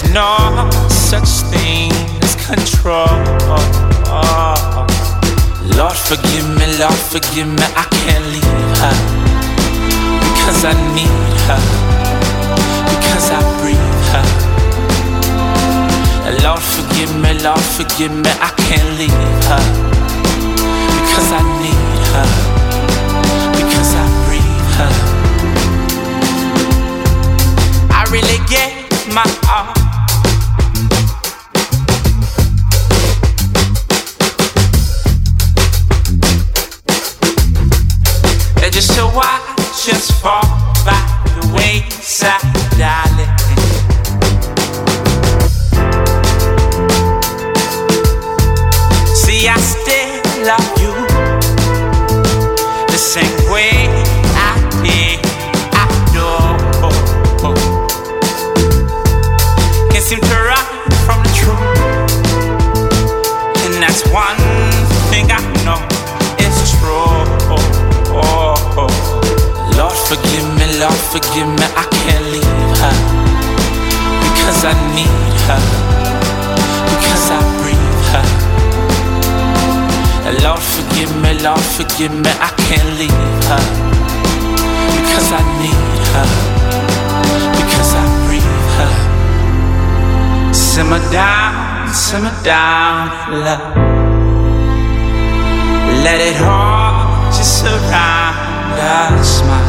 there's no such thing as control. Lord, forgive me, Lord, forgive me, I can't leave her because I need her, because I breathe her. Lord, forgive me, Lord, forgive me, I can't leave her because I need her, because I breathe her. I really get my all. Forgive me, I can't leave her because I need her, because I breathe her. Simmer down, simmer down, love. Let it all just surround us, my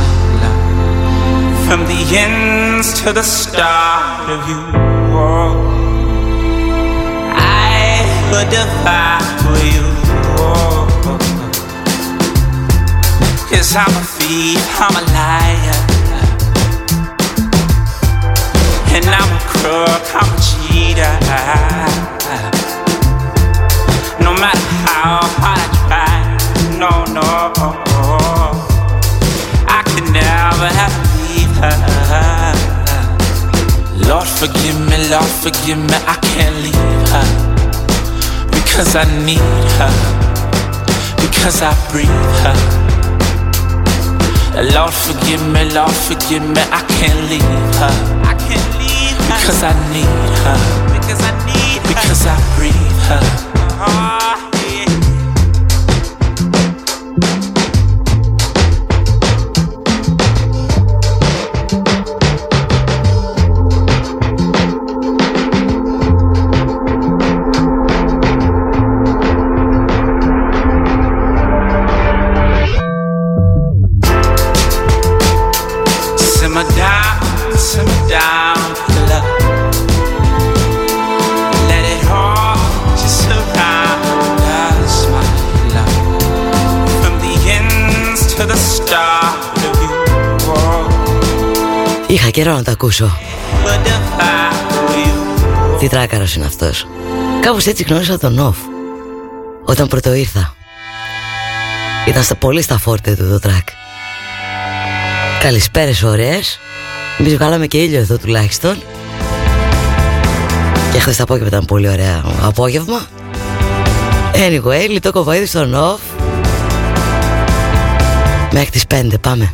love. From the ends to the start of you. Oh, I would defy for you. Cause I'm a thief, I'm a liar. And I'm a crook, I'm a cheater. No matter how hard I try, no, no, I could never to leave her. Lord, forgive me, Lord, forgive me, I can't leave her because I need her, because I breathe her. Lord, forgive me, Lord, forgive me, I can't leave her. I can't leave her because I need her, because I need her, because I breathe her. Καιρό να το ακούσω. would defy for you. Τι τράκαρος είναι αυτός. Κάπως έτσι γνώρισα τον Νοφ. Όταν πρώτο ήρθα. Ήταν στα, πολύ στα φόρτε του το τρακ. Καλησπέρες ωραίες. Εμείς βγάλαμε και ήλιο εδώ τουλάχιστον. Και χθες το απόγευμα ήταν πολύ ωραία απόγευμα. Anyway, λιτό κοβαίδι στον Νοφ. Μέχρι τις 5 πάμε.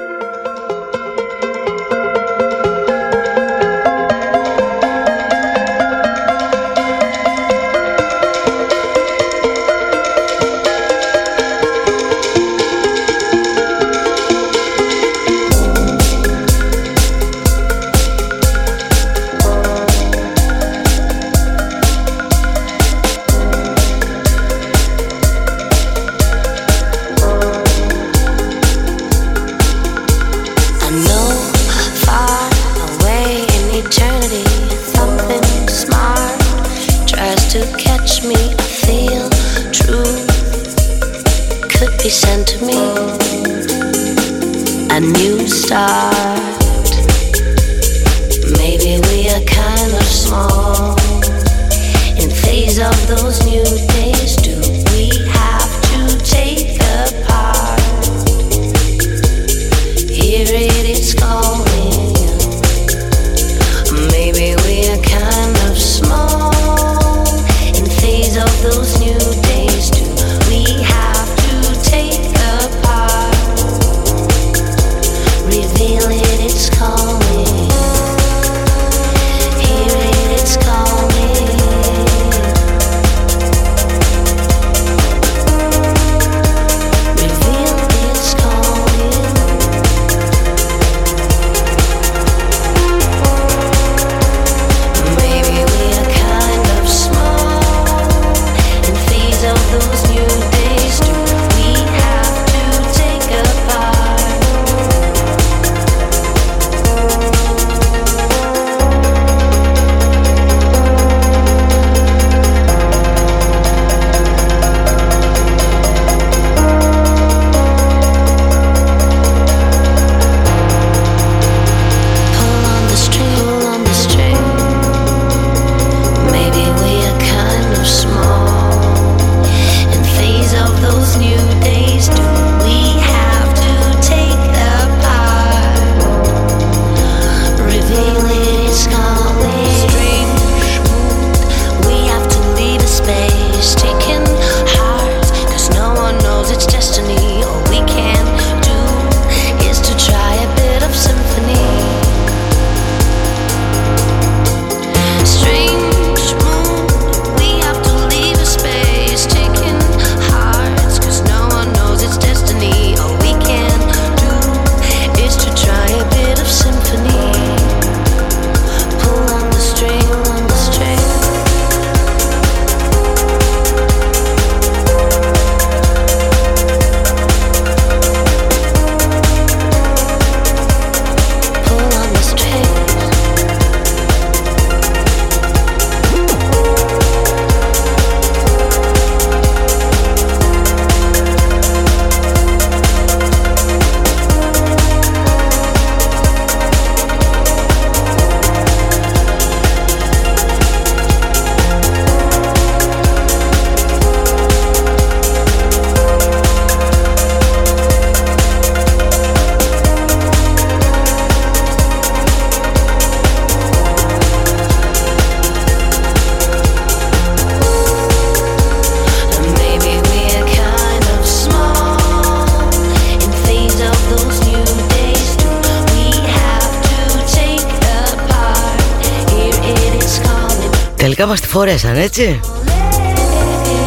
Τελικά μας τη φορέσαν έτσι.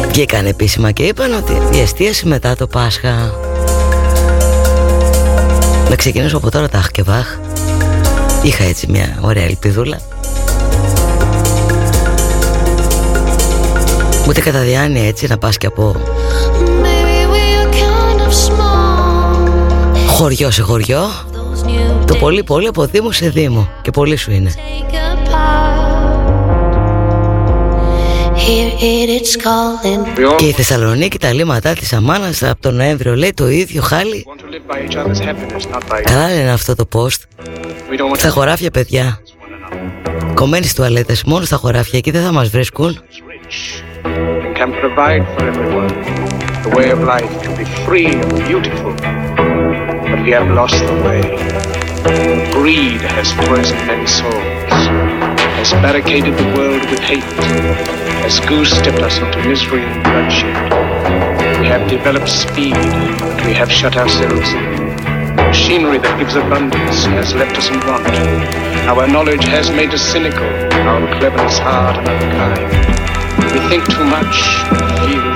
Βγήκαν επίσημα και είπαν ότι η εστίαση μετά το Πάσχα. Να ξεκινήσω από τώρα τα αχ Είχα έτσι μια ωραία ελπιδούλα. Ούτε κατά διάνοια έτσι να πας και από Χωριό σε χωριό. Το πολύ πολύ από δήμο σε δήμο. Και πολύ σου είναι η Θεσσαλονίκη τα λίματά της Αμάνας από τον Νοέμβριο λέει το ίδιο χάλι Καλά λένε αυτό το post. Στα χωράφια παιδιά. Κομμένοι στις τουαλέτες μόνο στα χωράφια εκεί δεν θα μας βρίσκουν. Can provide for everyone the way of life to be free and beautiful. But we have lost the way. Greed has poisoned many souls, has barricaded the world with hate, has goose-stepped us into misery and bloodshed. We have developed speed, but we have shut ourselves in. Machinery that gives abundance has left us in want. Our knowledge has made us cynical, our cleverness hard and unkind. We think too much, feel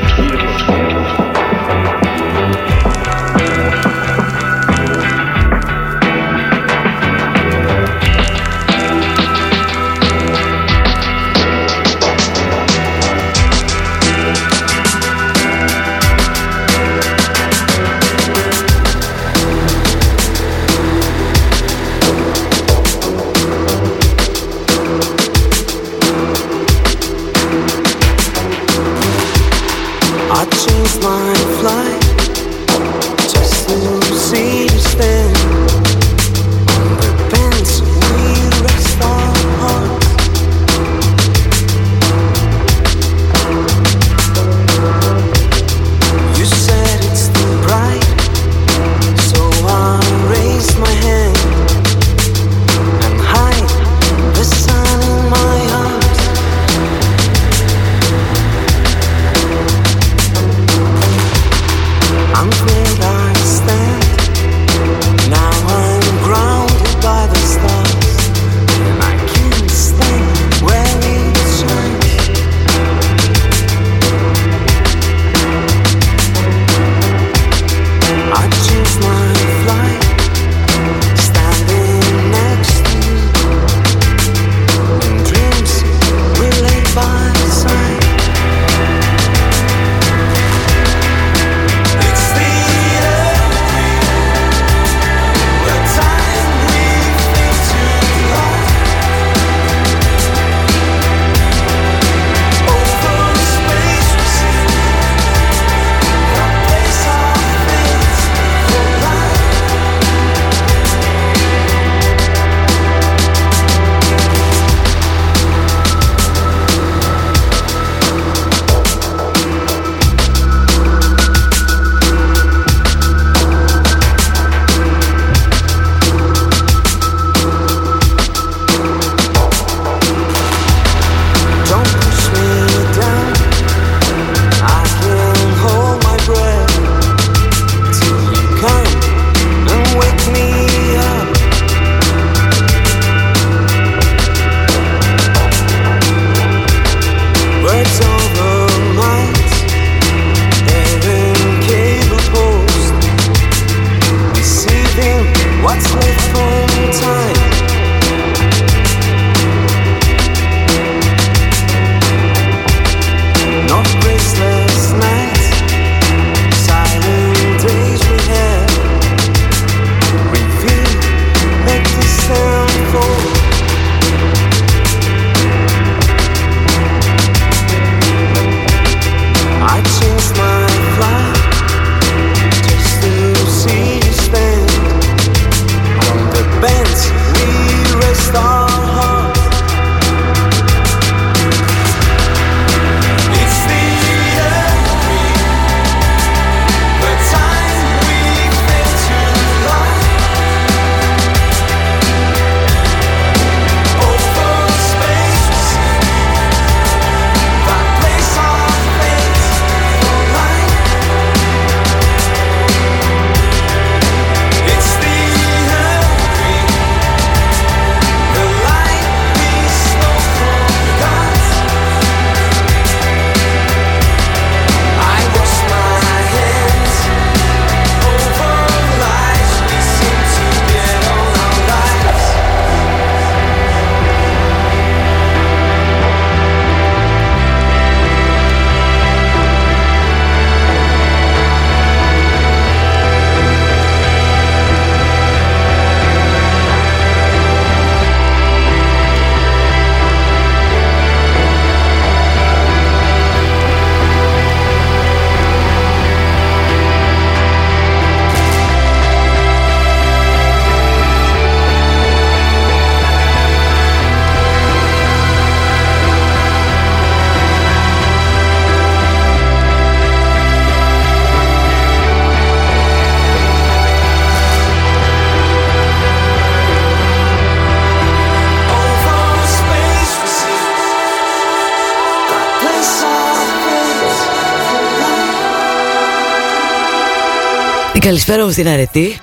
καλησπέρα μου στην Αρετή.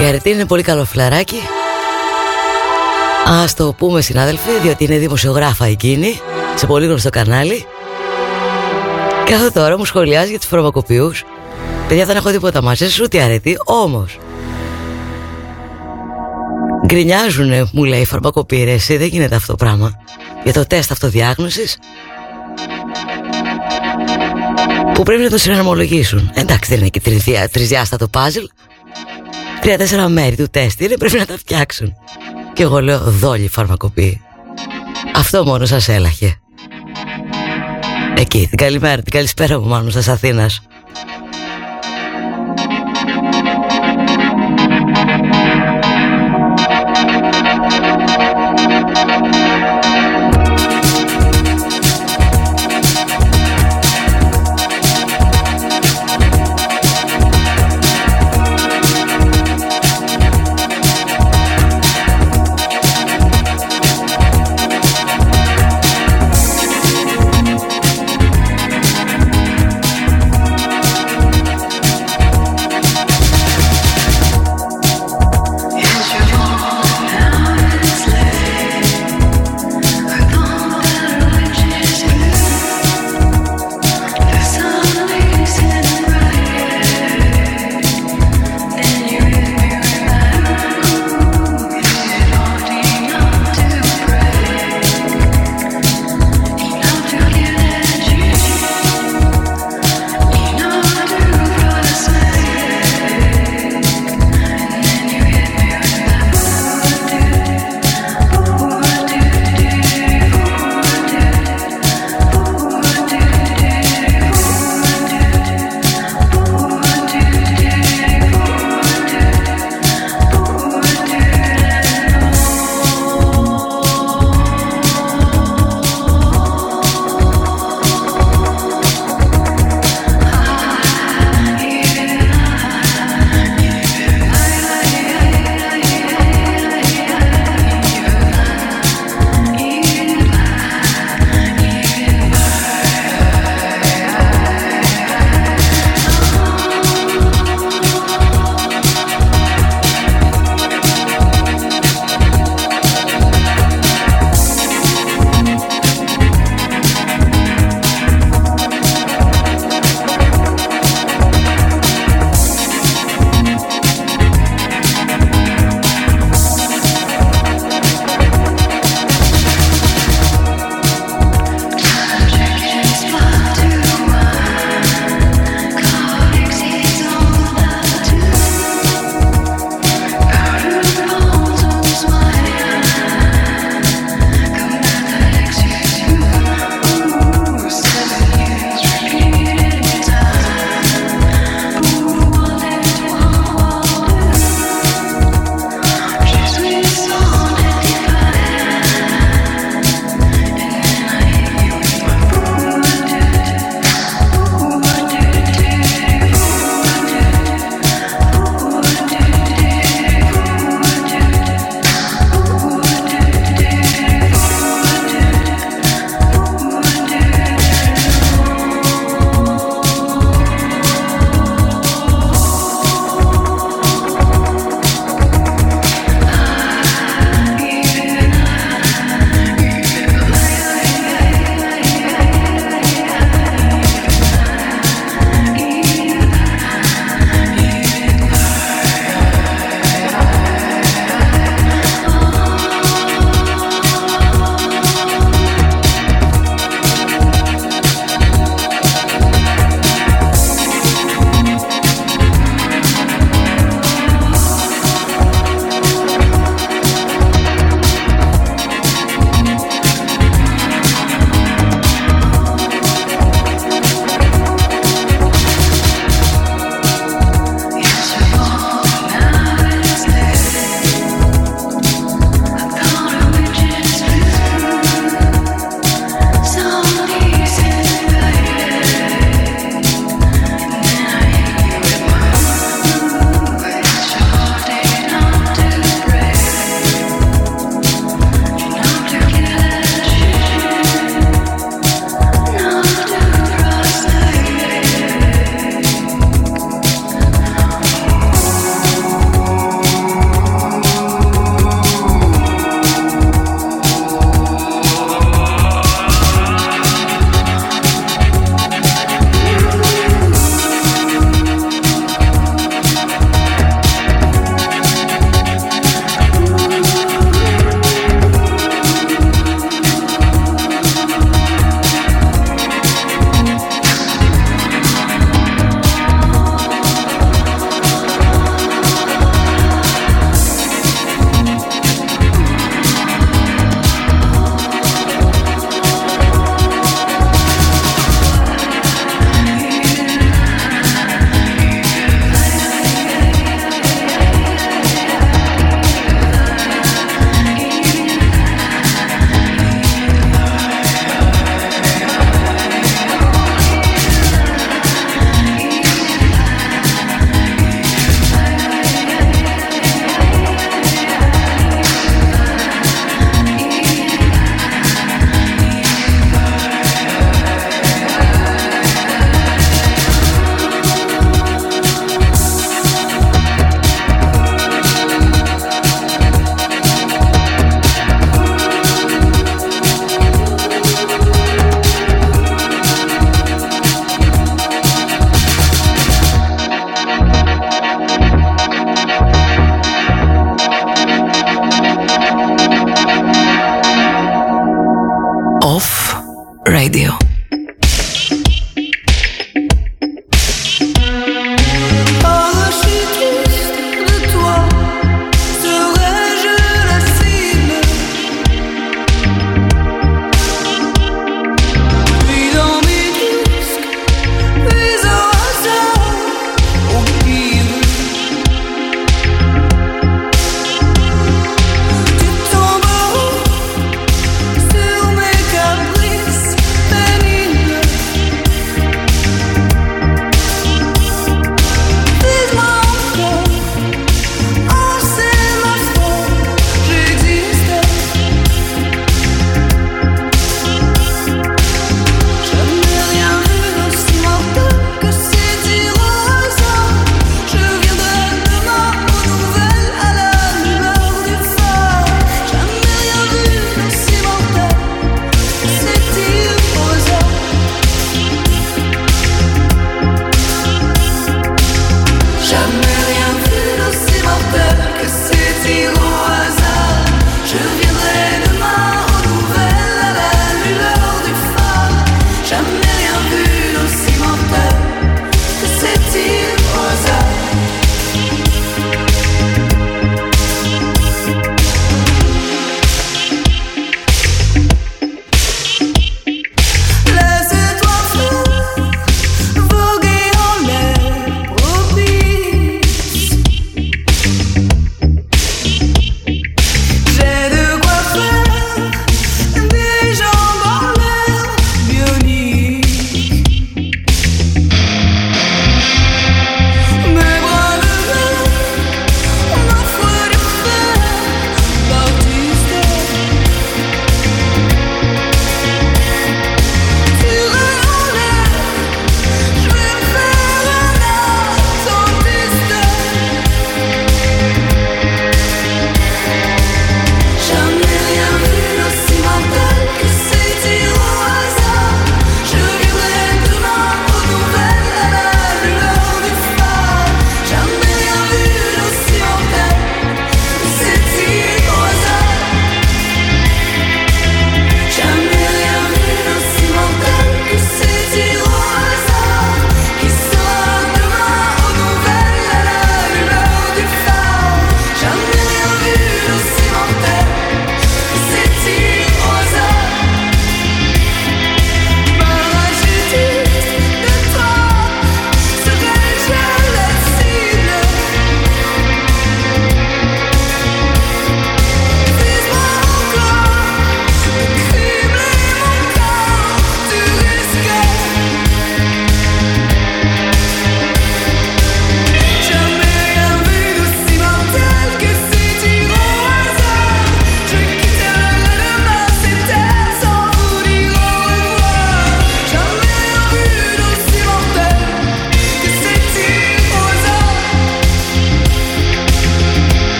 Η Αρετή είναι πολύ καλό φλαράκι Ας το πούμε συνάδελφοι Διότι είναι δημοσιογράφα εκείνη Σε πολύ γνωστό κανάλι. Κάθε τώρα μου σχολιάζει για τους φαρμακοποιούς. Παιδιά δεν έχω τίποτα μαζί σου ούτε αρετή Όμως. Γκρινιάζουνε μου λέει φαρμακοποιήρες Δεν γίνεται αυτό το πράγμα. Για το τεστ αυτοδιάγνωσης που πρέπει να το συναρμολογήσουν. Εντάξει, δεν είναι και τρισδιάστατο παζλ. Τρία-τέσσερα μέρη του τεστ είναι, πρέπει να τα φτιάξουν. Και εγώ λέω δόλοι φαρμακοποιοί. Αυτό μόνο σας έλαχε. Εκεί, την καλημέρα, την καλησπέρα μου μάλλον σας Αθήνας.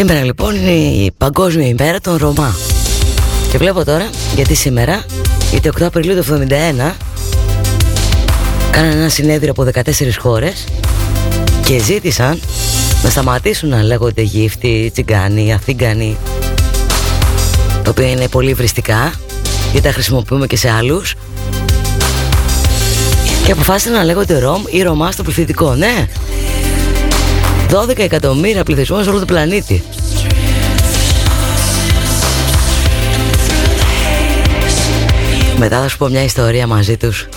Σήμερα λοιπόν είναι η Παγκόσμια ημέρα των Ρωμά. Και βλέπω τώρα, γιατί σήμερα, γιατί 8 Απριλίου του 1971, κάνανε ένα συνέδριο από 14 χώρες και ζήτησαν να σταματήσουν να λέγονται γύφτοι, τσιγκάνοι, αθήγκανοι, τα οποία είναι πολύ βριστικά, γιατί τα χρησιμοποιούμε και σε άλλους. Και αποφάσισαν να λέγονται Ρωμ ή Ρωμά στο πληθυντικό, ναι. 12 εκατομμύρια πληθυσμός σε όλο τον πλανήτη. Μετά θα σου πω μια ιστορία μαζί τους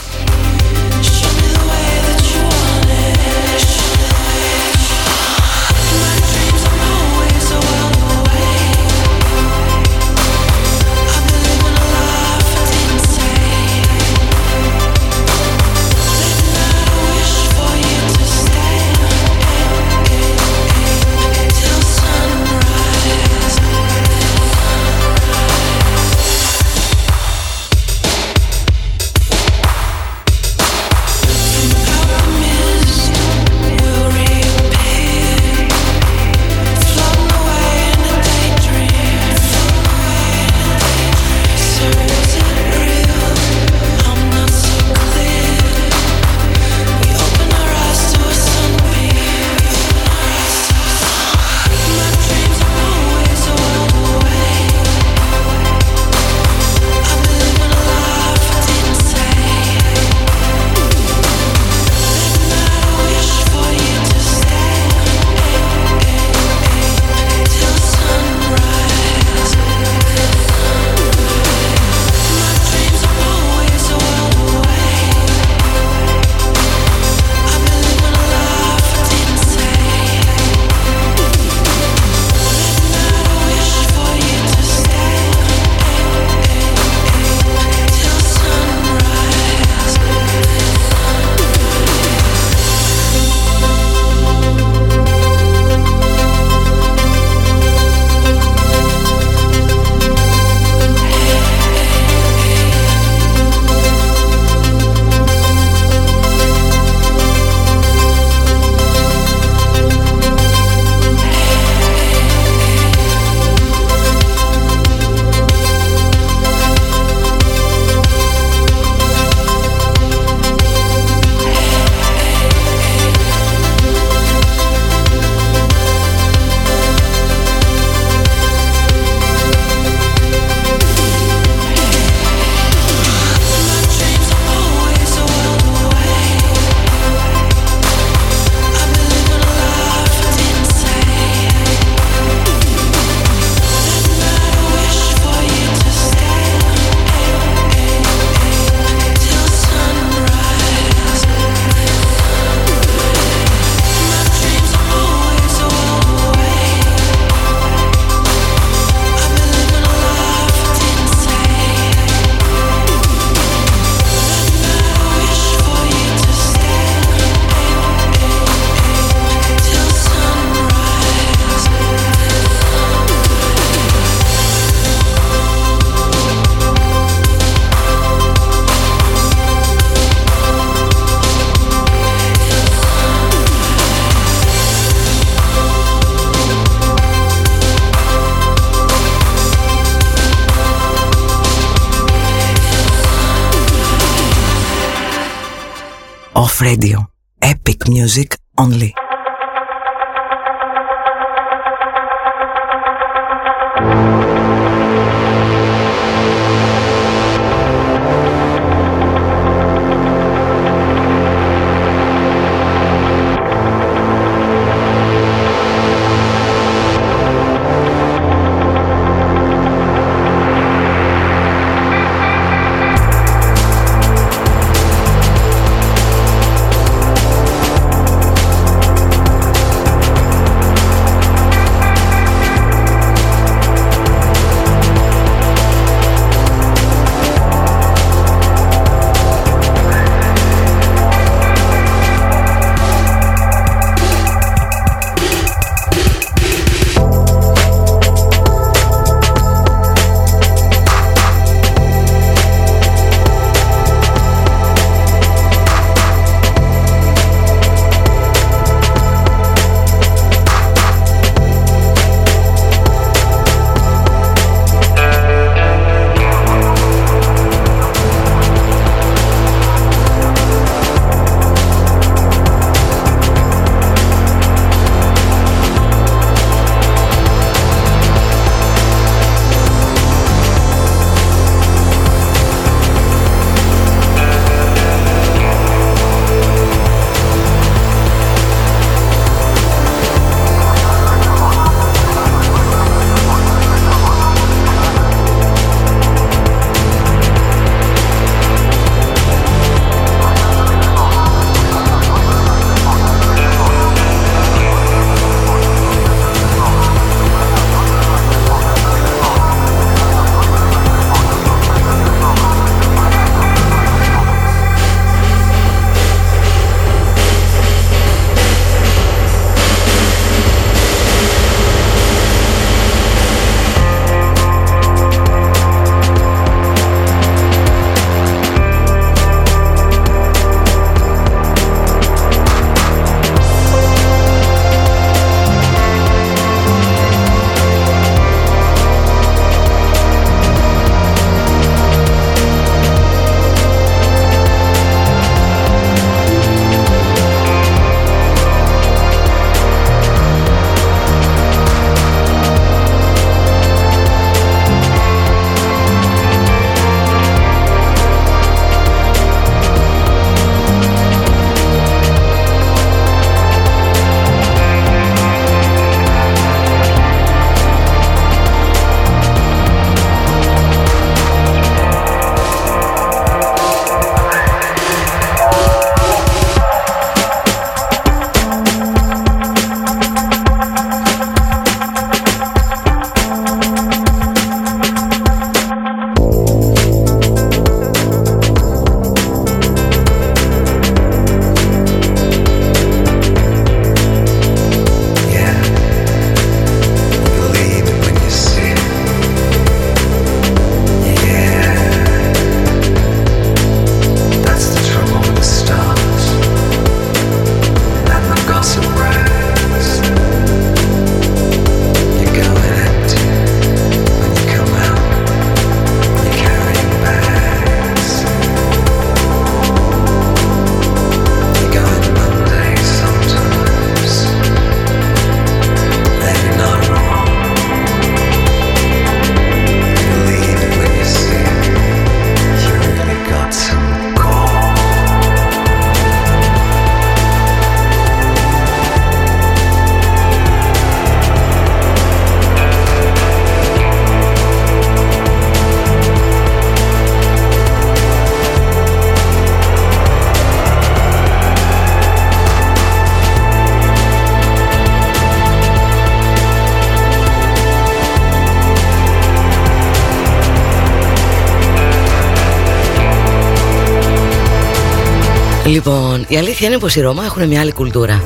η αλήθεια είναι πως οι Ρώμα έχουν μια άλλη κουλτούρα.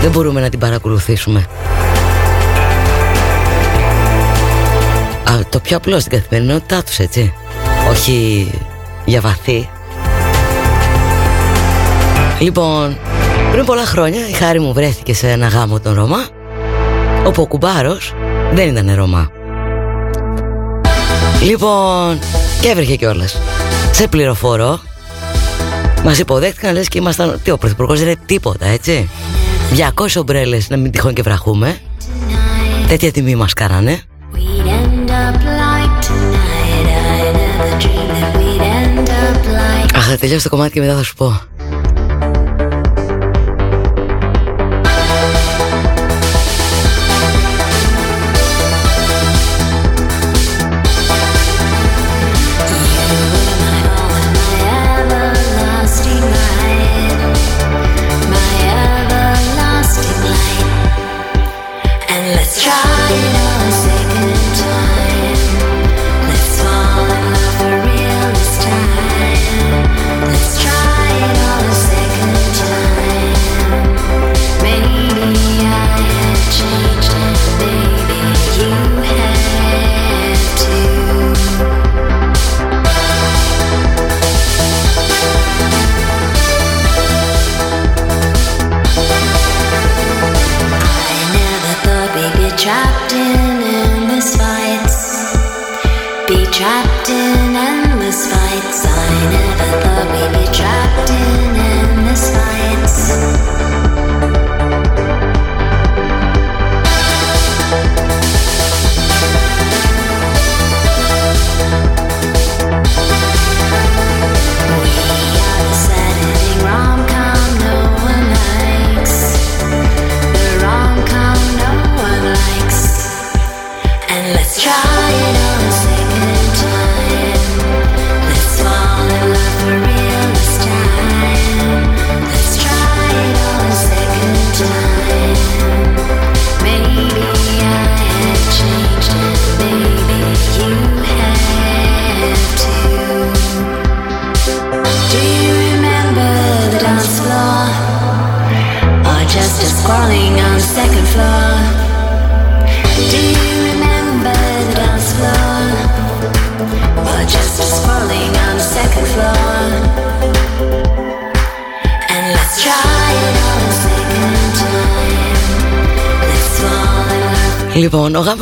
Δεν μπορούμε να την παρακολουθήσουμε. Α, το πιο απλό στην καθημερινότητά τους, έτσι. Όχι για βαθύ. Λοιπόν, πριν πολλά χρόνια η χάρη μου βρέθηκε σε ένα γάμο των Ρωμά, όπου ο κουμπάρος δεν ήταν Ρωμά. Λοιπόν, και έβρεχε κιόλας. Σε πληροφορώ Μας υποδέχτηκαν λες και ήμασταν Τι ο πρωθυπουργός δεν είναι τίποτα έτσι; 200 ομπρέλες να μην τυχόν και βραχούμε. Τέτοια τιμή μας κάνανε. Αχ θα τελειώσει το κομμάτι και μετά θα σου πω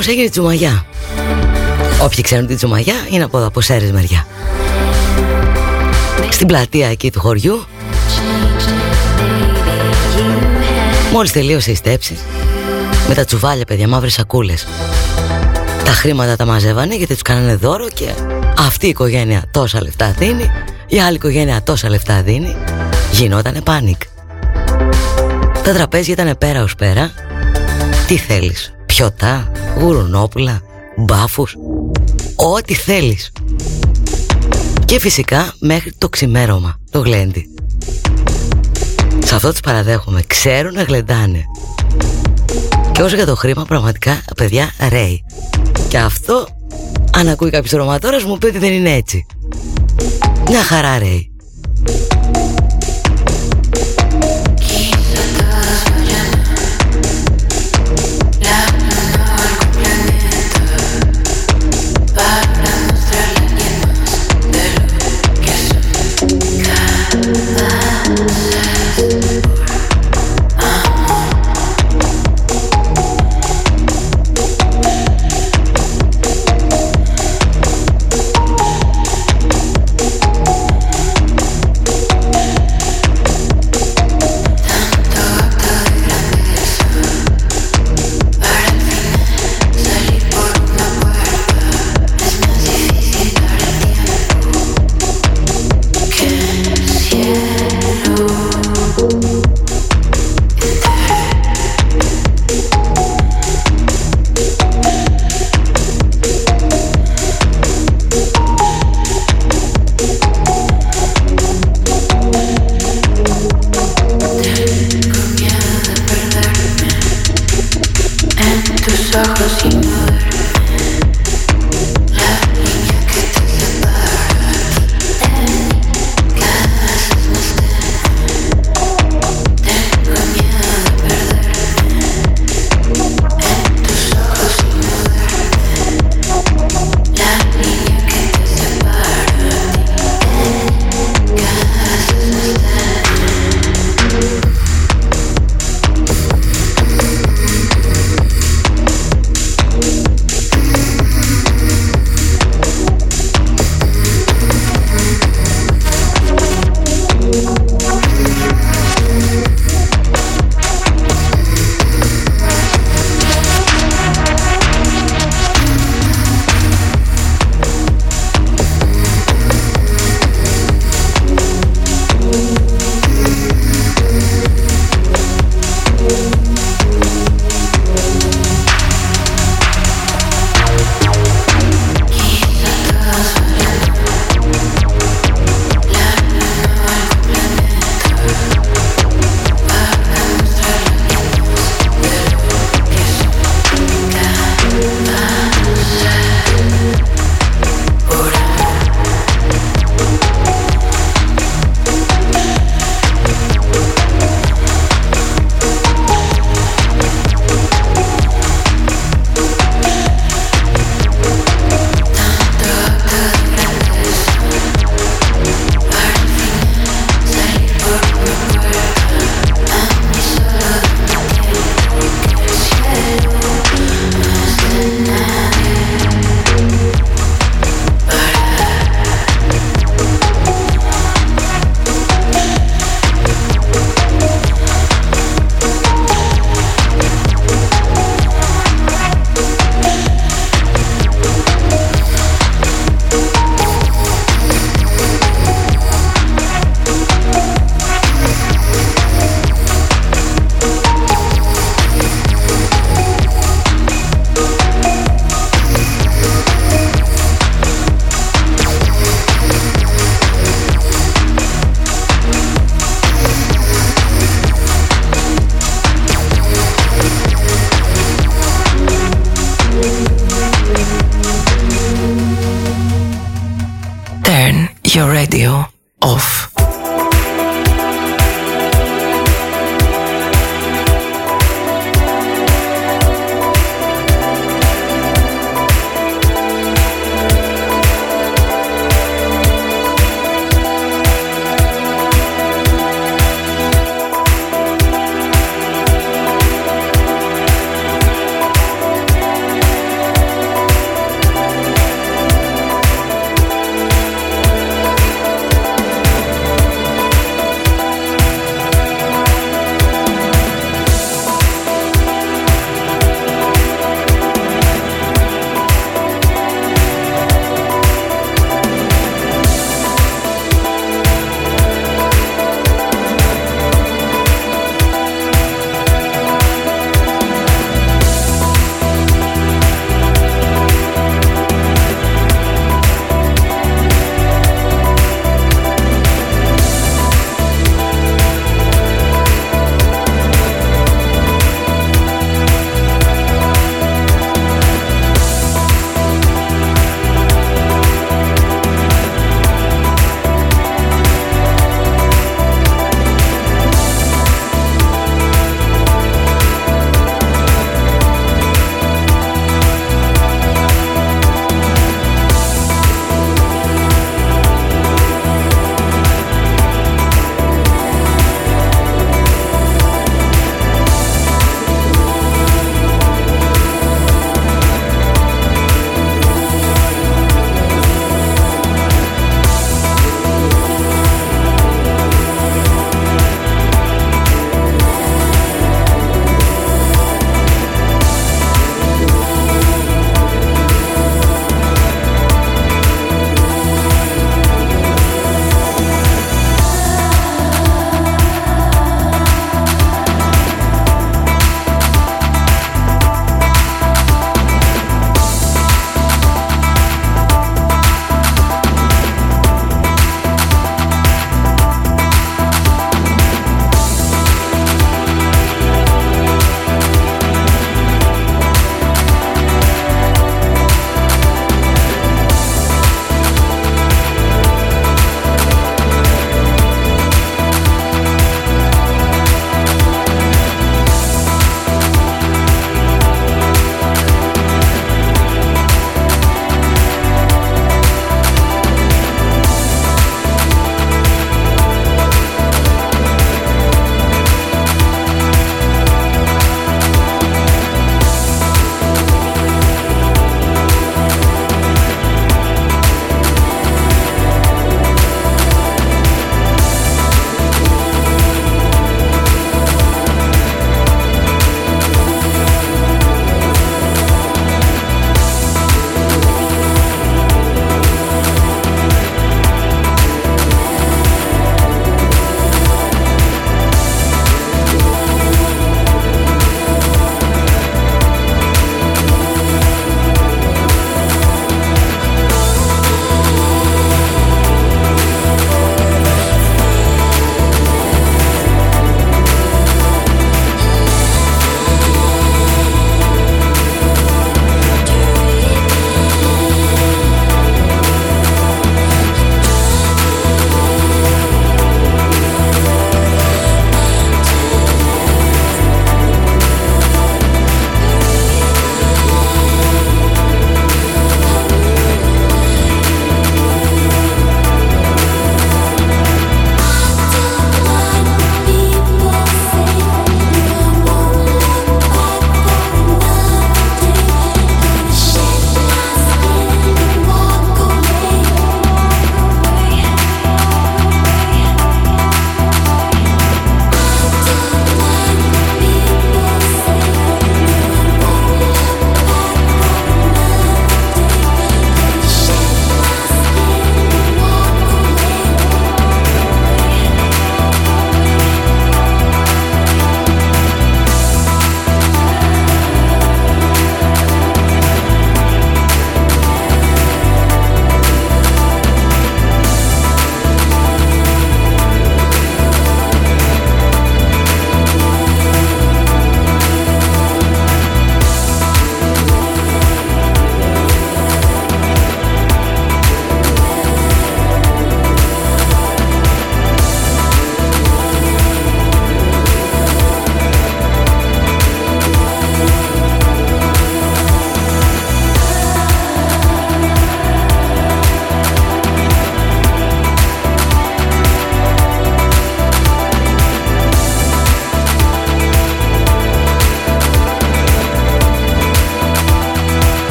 Λοιπόν, ο γάμος έγινε τσουμαγιά Όποιοι ξέρουν τη τσουμαγιά είναι από εδώ, από Σέρες μεριά. Στην πλατεία εκεί του χωριού. Μόλις τελείωσε η στέψη Με τα τσουβάλια παιδιά μαύρες σακούλες. Τα χρήματα τα μαζεύανε γιατί τους κάνανε δώρο Και αυτή η οικογένεια τόσα λεφτά δίνει Η άλλη οικογένεια τόσα λεφτά δίνει Γινότανε πάνικ. Τα τραπέζια ήταν πέρα ως πέρα. Τι θέλεις πιωτά, γουρουνόπουλα, μπάφους, ό,τι θέλεις. Και φυσικά μέχρι το ξημέρωμα, το γλέντι. Σε αυτό τους παραδέχομαι, ξέρουν να γλεντάνε. Και όσο για το χρήμα, πραγματικά, παιδιά, ρέει. Και αυτό, αν ακούει κάποιος ρωματόρας, μου πει ότι δεν είναι έτσι. Μια χαρά ρέει.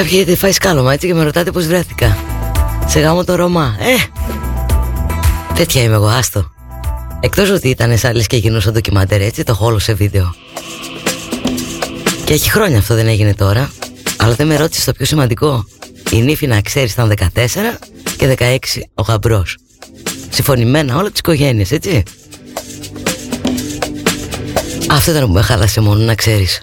Κάποιοι έχετε φάει σκάλωμα έτσι και με ρωτάτε πως βρέθηκα. Σε γάμο το Ρωμά. Ε, τέτοια είμαι εγώ, άστο. Εκτός ότι ήταν σαν και γινόσα ντοκιμάντερ έτσι, το χόλο σε βίντεο. Και έχει χρόνια αυτό δεν έγινε τώρα Αλλά δεν με ρώτησε το πιο σημαντικό. Η νύφη να ξέρεις ήταν 14 και 16 ο γαμπρός. Συμφωνημένα όλα τις οικογένειες έτσι. Αυτό ήταν που με χάλασε μόνο να ξέρεις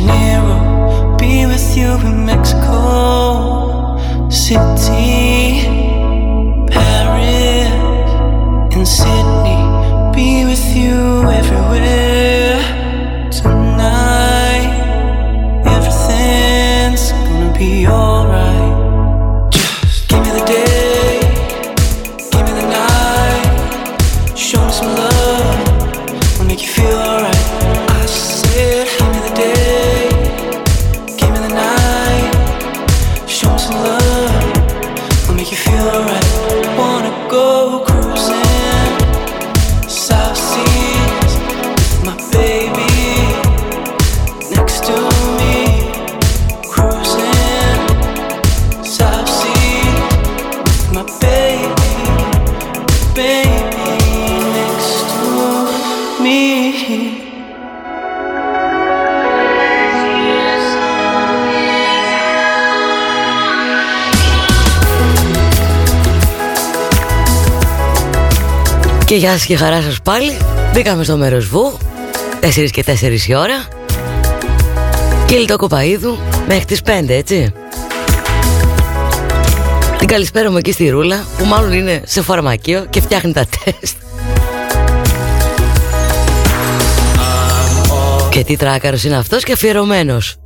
Janeiro, be with you in Mexico City, Paris, and Sydney. γεια σας και χαρά σας πάλι. Μπήκαμε στο μέρος Βου 4 και 4 η ώρα. Και το Κοπαίδου Μέχρι τις 5 έτσι. Την καλησπέρα μου εκεί στη Ρούλα Που μάλλον είναι σε φαρμακείο Και φτιάχνει τα τεστ. Και τι τράκαρος είναι αυτός και αφιερωμένος.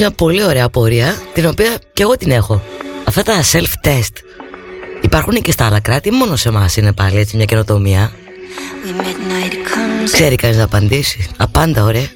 μια πολύ ωραία πορεία την οποία και εγώ την έχω. Αυτά τα self-test υπάρχουν και στα άλλα κράτη, μόνο σε εμάς είναι πάλι έτσι μια καινοτομία. Ξέρει κανείς να απαντήσει; Απάντα, ωραία.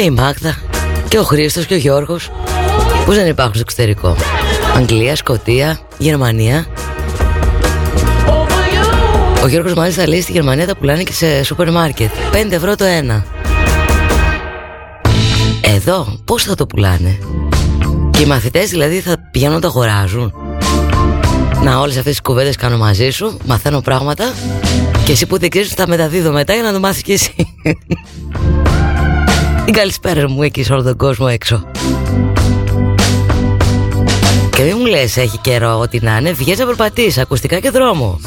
Και η Μάγδα και ο Χρήστος και ο Γιώργος Πώς δεν υπάρχουν στο εξωτερικό. Αγγλία, Σκοτία, Γερμανία. Ο Γιώργος μάλιστα λέει στη Γερμανία τα πουλάνε και σε σούπερ μάρκετ. 5 ευρώ το ένα. Εδώ πώς θα το πουλάνε; Και οι μαθητές δηλαδή θα πηγαίνουν να το αγοράζουν; Να όλες αυτές τις κουβέντες κάνω μαζί σου Μαθαίνω πράγματα. Και εσύ που δεν ξέρεις θα μεταδίδω μετά για να το μάθεις κι εσύ Την καλησπέρα μου εκεί σε όλο τον κόσμο έξω. Και μην μου λες έχει καιρό ότι να είναι. Βγες να περπατήσεις ακουστικά και δρόμο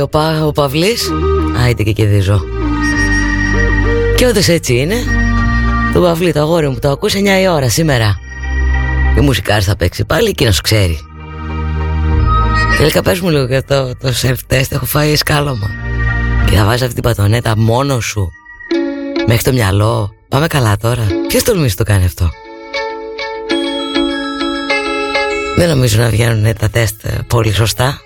λέει ο, Πα, ο Παυλής Άιτε και κερδίζω. Και όντως έτσι είναι. Το Παυλή το αγόρι μου το ακούς 9 η ώρα σήμερα. Η μουσικάρ θα παίξει πάλι και να σου ξέρει. Τελικά πες μου λίγο για το, το self-test Έχω φάει σκάλωμα. Και θα βάζεις αυτή την πατονέτα μόνος σου. Μέχρι το μυαλό. Πάμε καλά τώρα. Ποιος τολμήσει το κάνει αυτό; Δεν νομίζω να βγαίνουν τα τεστ πολύ σωστά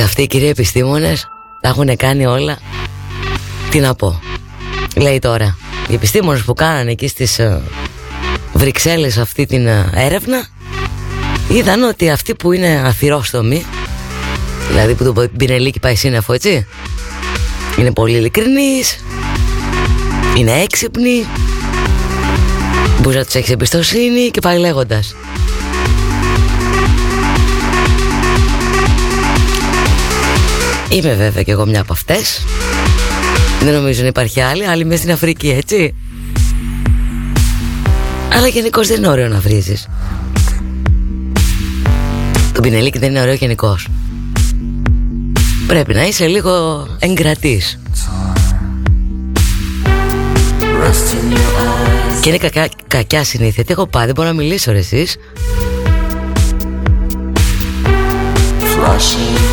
Εντάξει αυτοί οι κύριοι επιστήμονες τα έχουν κάνει όλα. Τι να πω. Λέει τώρα Οι επιστήμονες που κάνανε εκεί στις uh, Βρυξέλλες αυτή την uh, έρευνα Είδαν ότι αυτοί που είναι αθυρόστομοι Δηλαδή που το πινελίκι πάει σύννεφο έτσι Είναι πολύ ειλικρινείς Είναι έξυπνοι Μπορείς να τους έχεις εμπιστοσύνη και πάει λέγοντας Είμαι βέβαια και εγώ μια από αυτές. Δεν νομίζω να υπάρχει άλλη. Άλλη μέσα στην Αφρική έτσι. Αλλά γενικώς δεν είναι ωραίο να βρίζεις. Το πινελίκι δεν είναι ωραίο γενικώς. Πρέπει να είσαι λίγο εγκρατής. Και είναι κακά, κακιά συνήθεια. Τι έχω πάει δεν μπορώ να μιλήσω ρε εσείς. Λοιπόν,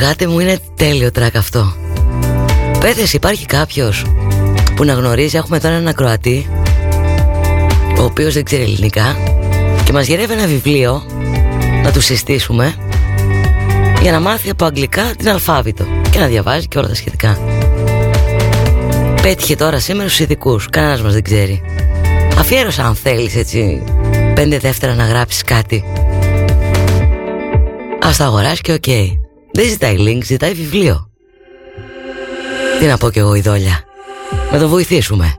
γάτε μου είναι τέλειο τρακ αυτό. Πέθες, υπάρχει κάποιος που να γνωρίζει, έχουμε τώρα έναν ακροατή, ο οποίος δεν ξέρει ελληνικά και μας γυρεύει ένα βιβλίο να του συστήσουμε για να μάθει από αγγλικά την αλφάβητο και να διαβάζει και όλα τα σχετικά. Πέτυχε τώρα σήμερα στους ειδικούς, κανένας μας δεν ξέρει. Αφιέρωσα αν θέλεις έτσι πέντε δεύτερα να γράψεις κάτι. Ας τα αγοράσει και οκ. Δεν ζητάει link, ζητάει βιβλίο. Τι να πω κι εγώ η δόλια. Να το βοηθήσουμε.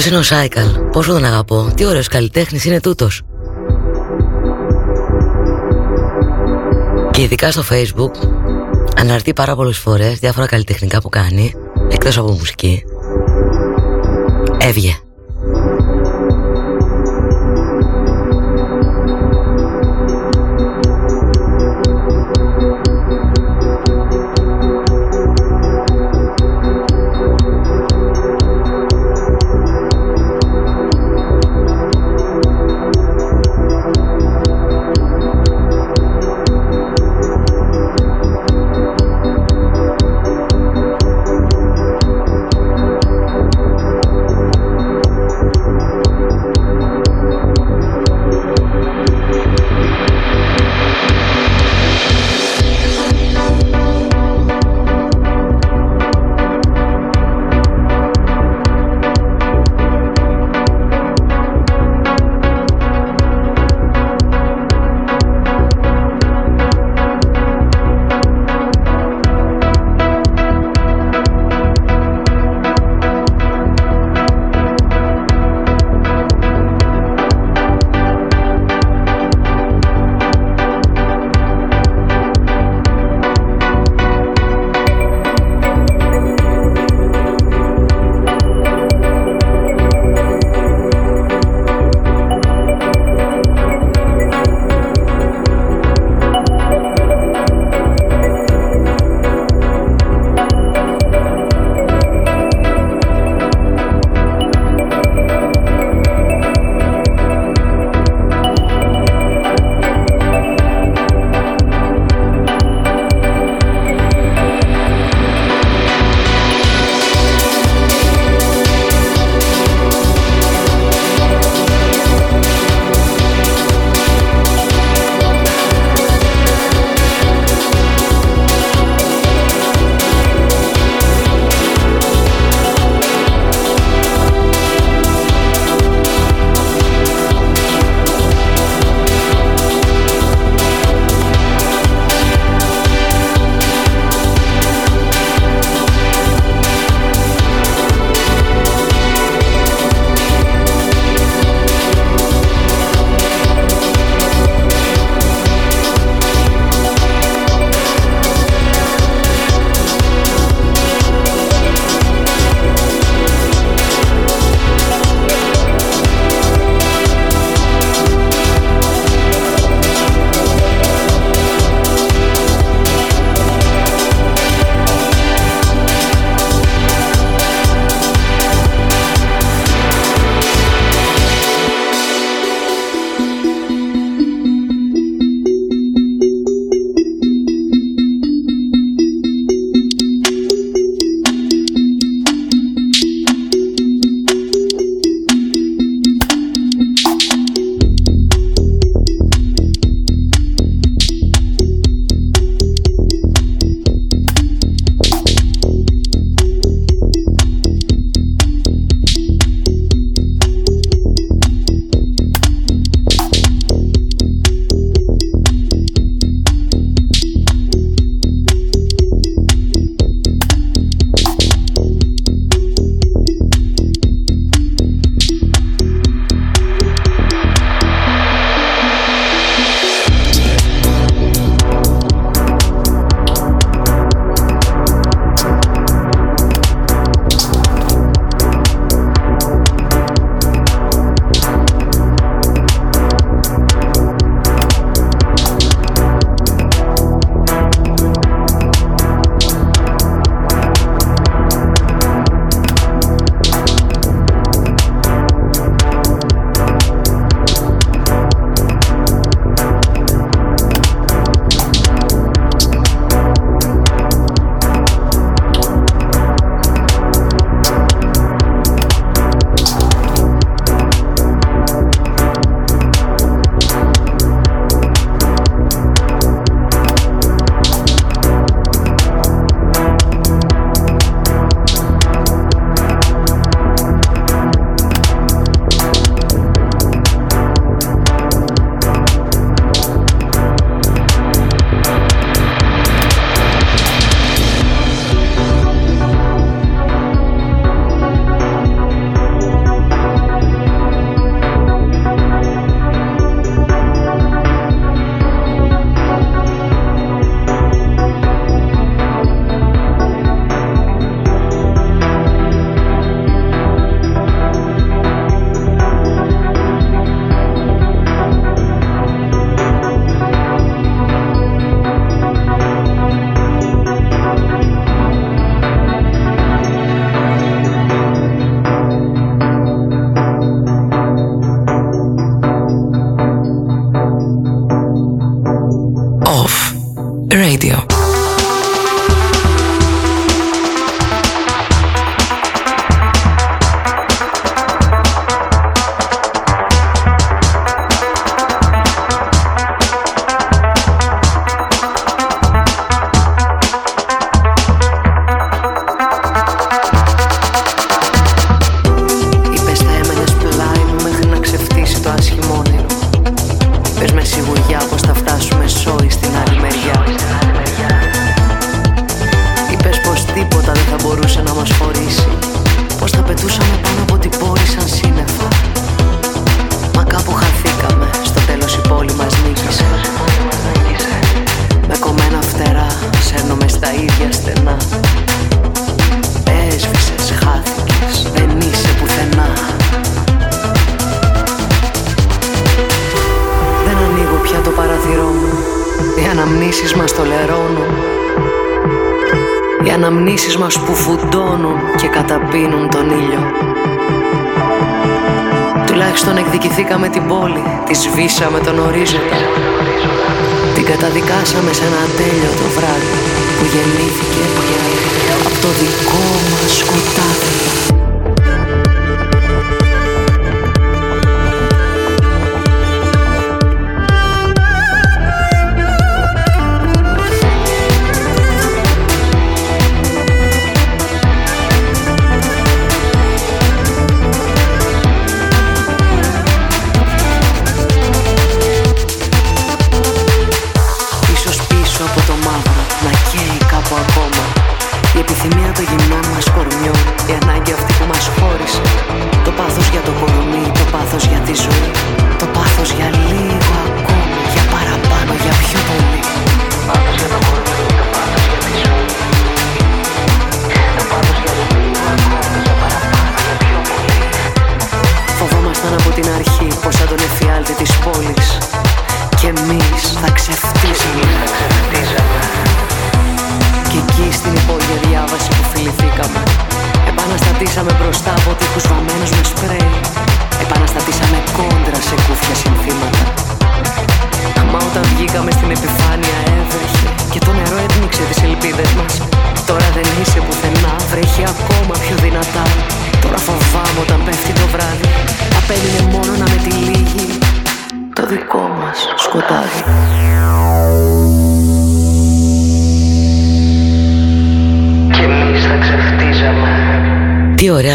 Αυτός είναι ο Σάικαλ. Πόσο τον αγαπώ. Τι ωραίος καλλιτέχνης είναι τούτος. Και ειδικά στο facebook Αναρτεί πάρα πολλές φορές Διάφορα καλλιτεχνικά που κάνει Εκτός από μουσική. Έβγε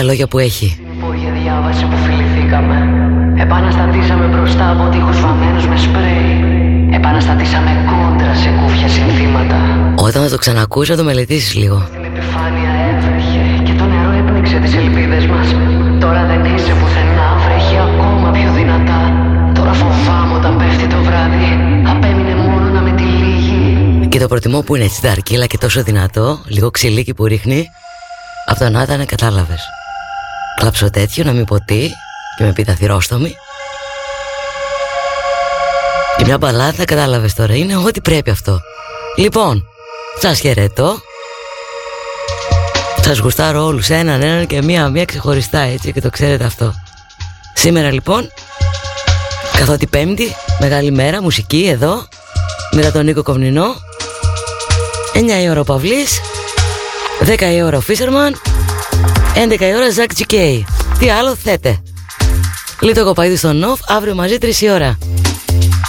λόγια που έχει. Υπόγεια διάβαση που φιληθήκαμε. Επαναστατήσαμε μπροστά από τείχους βαμμένους με σπρέι. Επαναστατήσαμε κόντρα σε κούφια συνθήματα. Όταν θα το ξανακούσει θα το μελετήσεις λίγο. Στην επιφάνεια έτρεχε και το νερό έπνιξε τις ελπίδες μας. Τώρα δεν είσαι πουθενά, βρέχει ακόμα πιο δυνατά. Τώρα φοβάμαι όταν πέφτει το βράδυ. Απέμεινε μόνο να με τυλίγει. Και το προτιμώ που είναι έτσι δαρκύλα και τόσο δυνατό, λίγο ξυλίκι που ρίχνει. Αυτό να ήταν κατάλαβες. Κλάψω τέτοιο να μην πω τι και με πει τα θυρόστομη και μια μπαλάδα κατάλαβες τώρα είναι ό,τι πρέπει αυτό. Λοιπόν σας χαιρετώ. Σας γουστάρω όλους έναν έναν και μία μία ξεχωριστά έτσι και το ξέρετε αυτό. Σήμερα λοιπόν καθότι πέμπτη μεγάλη μέρα μουσική εδώ μετά τον Νίκο Κομνηνό 9 η ώρα ο Παυλής 10 η ώρα ο Φίσερμαν 11 η ώρα Ζακ GK. Τι άλλο θέτε. Λίτο κοπαίδι στο Νοφ, αύριο μαζί 3 η ώρα.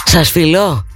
Σας φιλώ.